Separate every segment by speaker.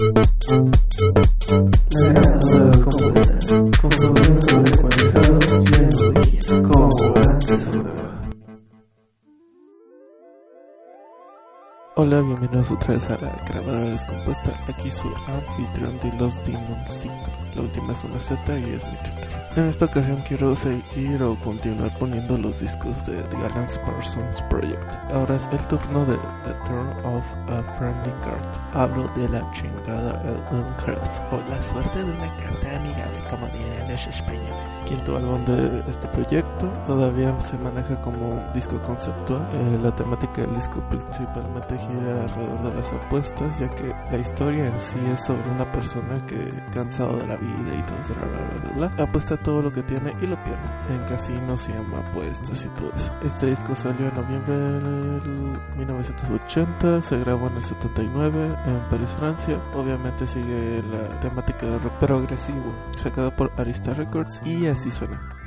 Speaker 1: Thank you.
Speaker 2: Hola, bienvenidos otra vez a la grabadora descompuesta. Aquí su anfitrión de los Demons 5. La última es una Z y es mi Twitter. En esta ocasión quiero seguir o continuar poniendo los discos de The Alan Parsons Project. Ahora es el turno de The Turn of a Friendly Card. Hablo de la chingada El Uncross o la suerte de una carta amigable, como dirían los españoles. Quinto álbum de este proyecto. Todavía se maneja como un disco conceptual. Eh, la temática del disco principalmente gira alrededor de las apuestas, ya que la historia en sí es sobre una persona que cansado de la vida y todo eso, bla, bla, bla, bla, apuesta todo lo que tiene y lo pierde. En casinos y en apuestas y todo eso. Este disco salió en noviembre del 1980, se grabó en el 79 en París, Francia. Obviamente sigue la temática de rock progresivo, sacado por Arista Records y así suena.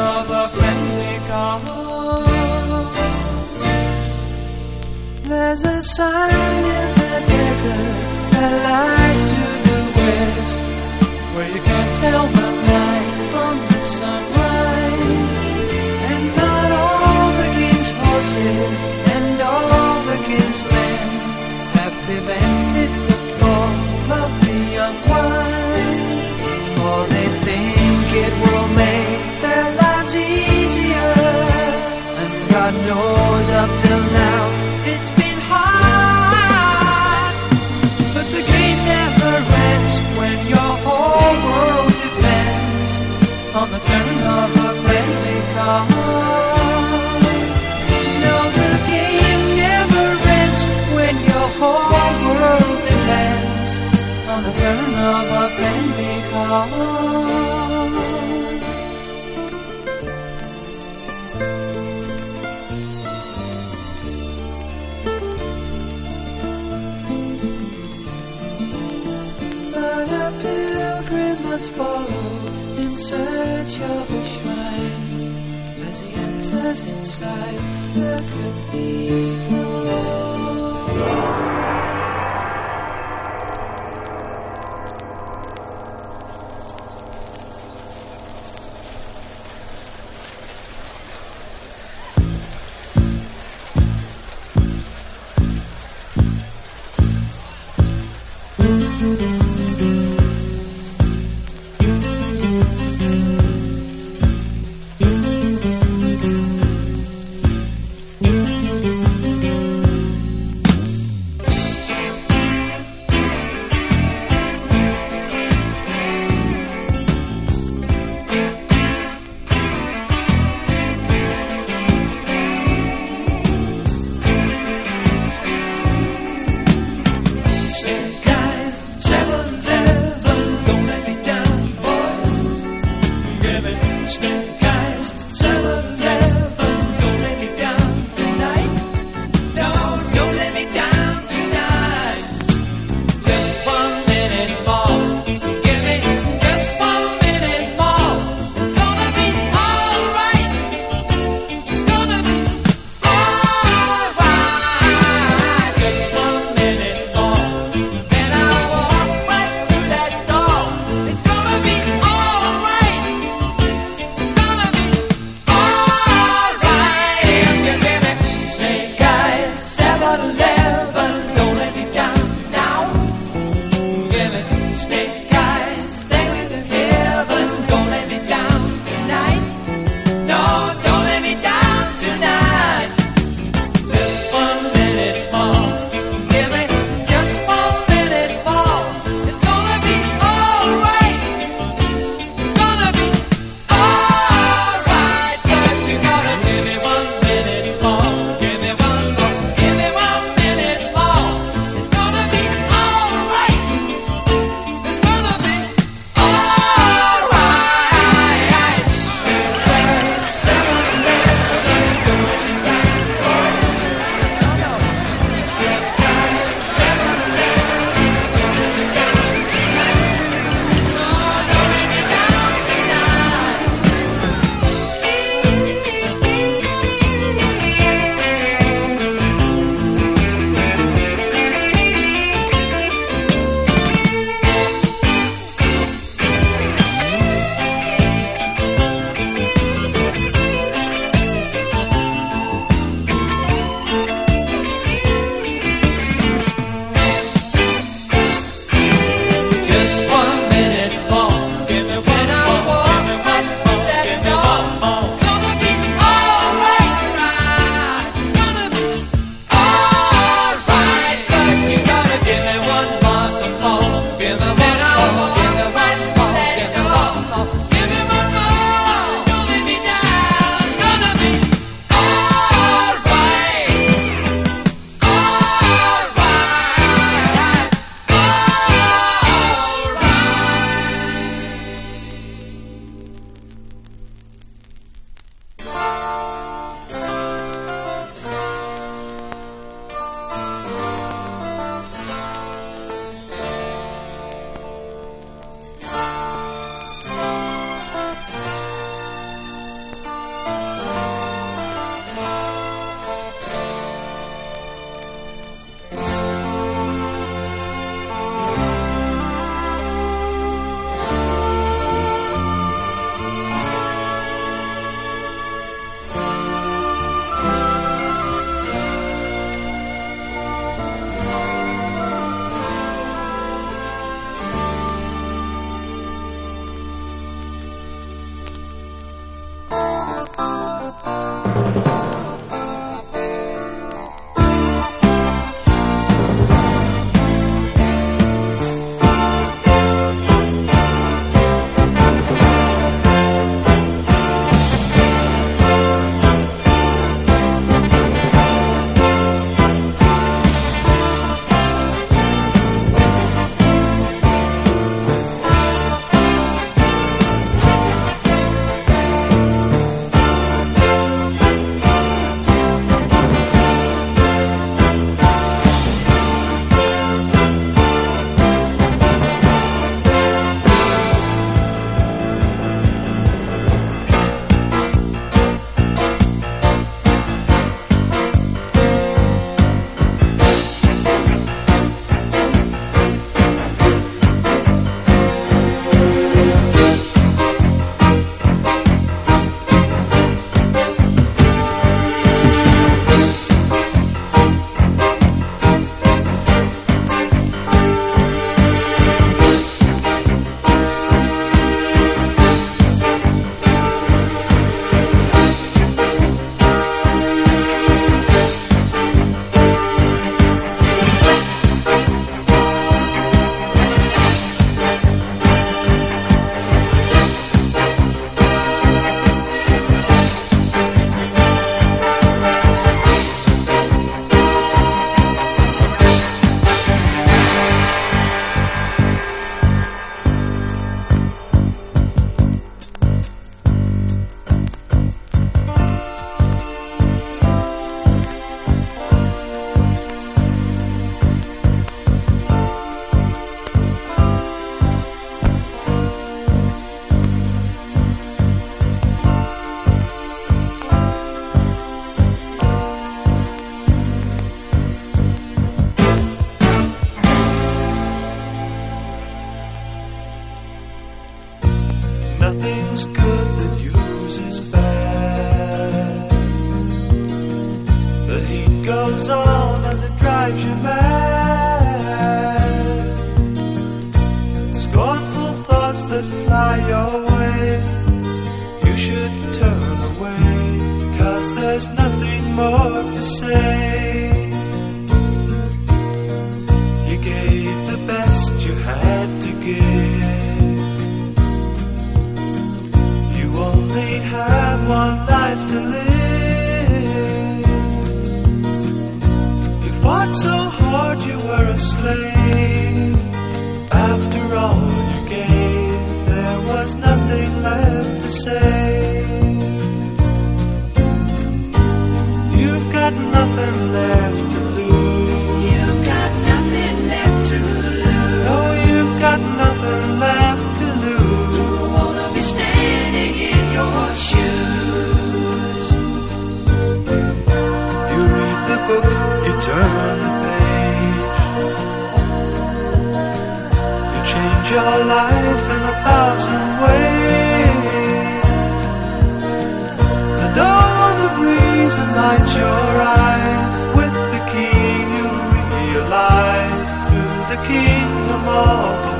Speaker 3: Of a
Speaker 4: friendly card. There's a sign in the desert that lies to the west, where you can't tell the night from the sunrise. And not all the king's horses and all the king's men have prevented God knows up till now it's been hard. But the game never ends when your whole world depends on the turn of a friendly card. No, the game never ends when your whole world depends on the turn of a friendly card. Enters inside the cathedral.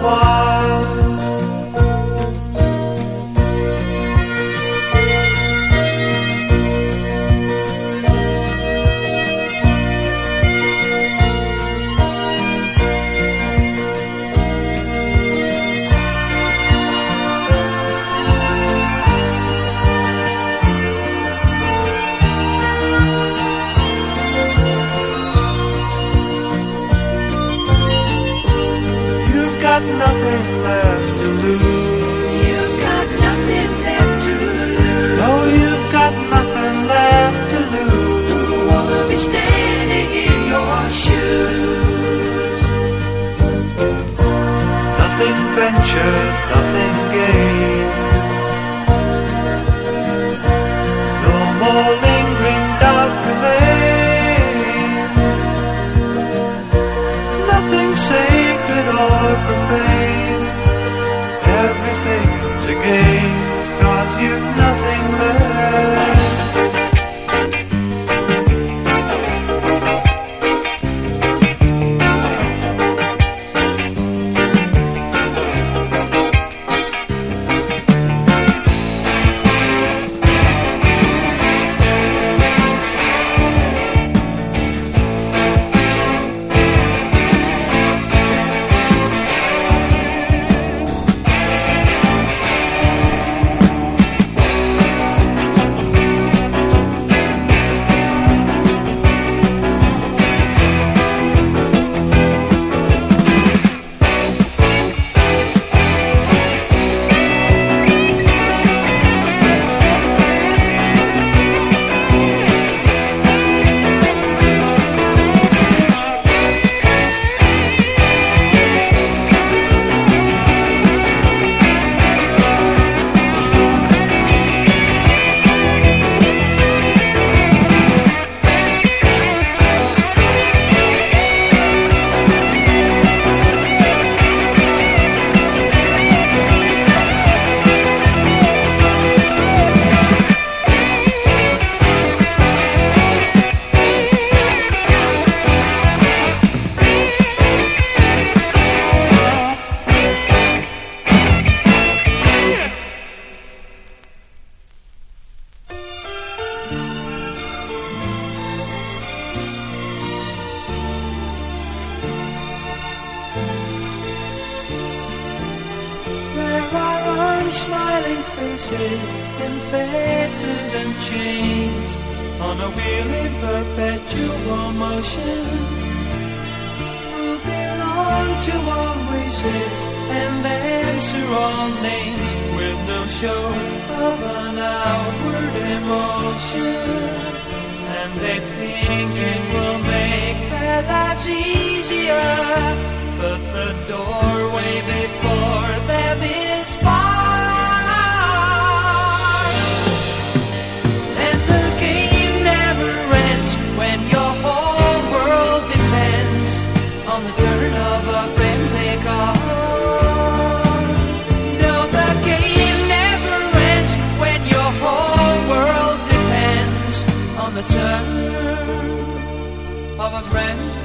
Speaker 4: 花。venture, nothing gained. No more lingering doubt remains. Nothing sacred or profane. Everything to gain, cause you ocean will belong to all races and answer all names with no show of an outward emotion. And they think it will make their lives easier, but the doorway before them is far. Of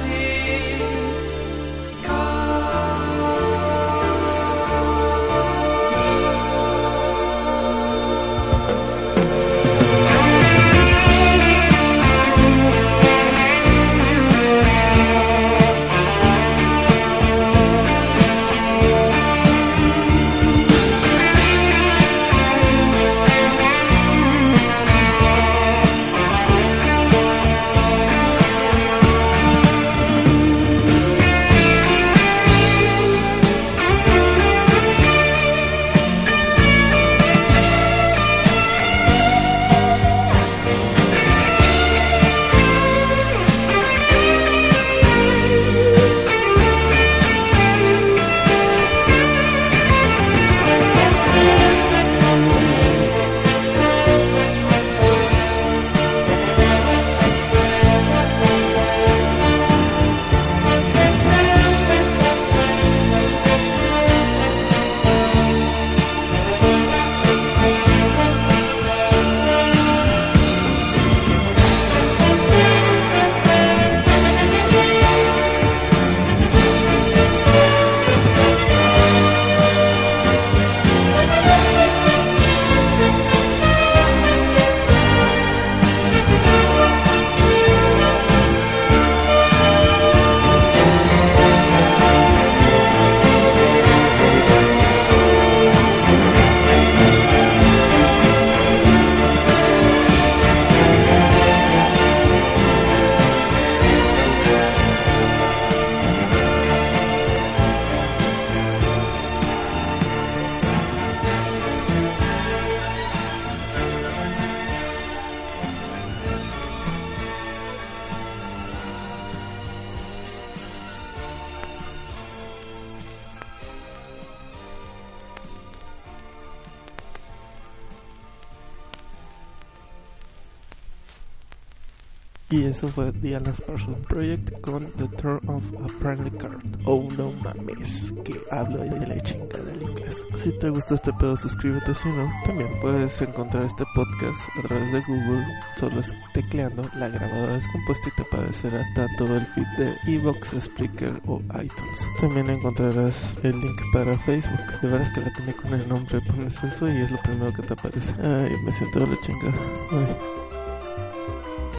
Speaker 2: eso fue Diana Parsons Project con The Turn of a Friendly Card. Oh no mames, que hablo de la chingada del inglés. Si te gustó este pedo, suscríbete. Si no, también puedes encontrar este podcast a través de Google, solo tecleando la grabadora descompuesta y te aparecerá tanto el feed de Evox, Spreaker o iTunes. También encontrarás el link para Facebook. De veras que la tiene con el nombre, pones eso y es lo primero que te aparece. Ay, me siento de la chingada. Ay.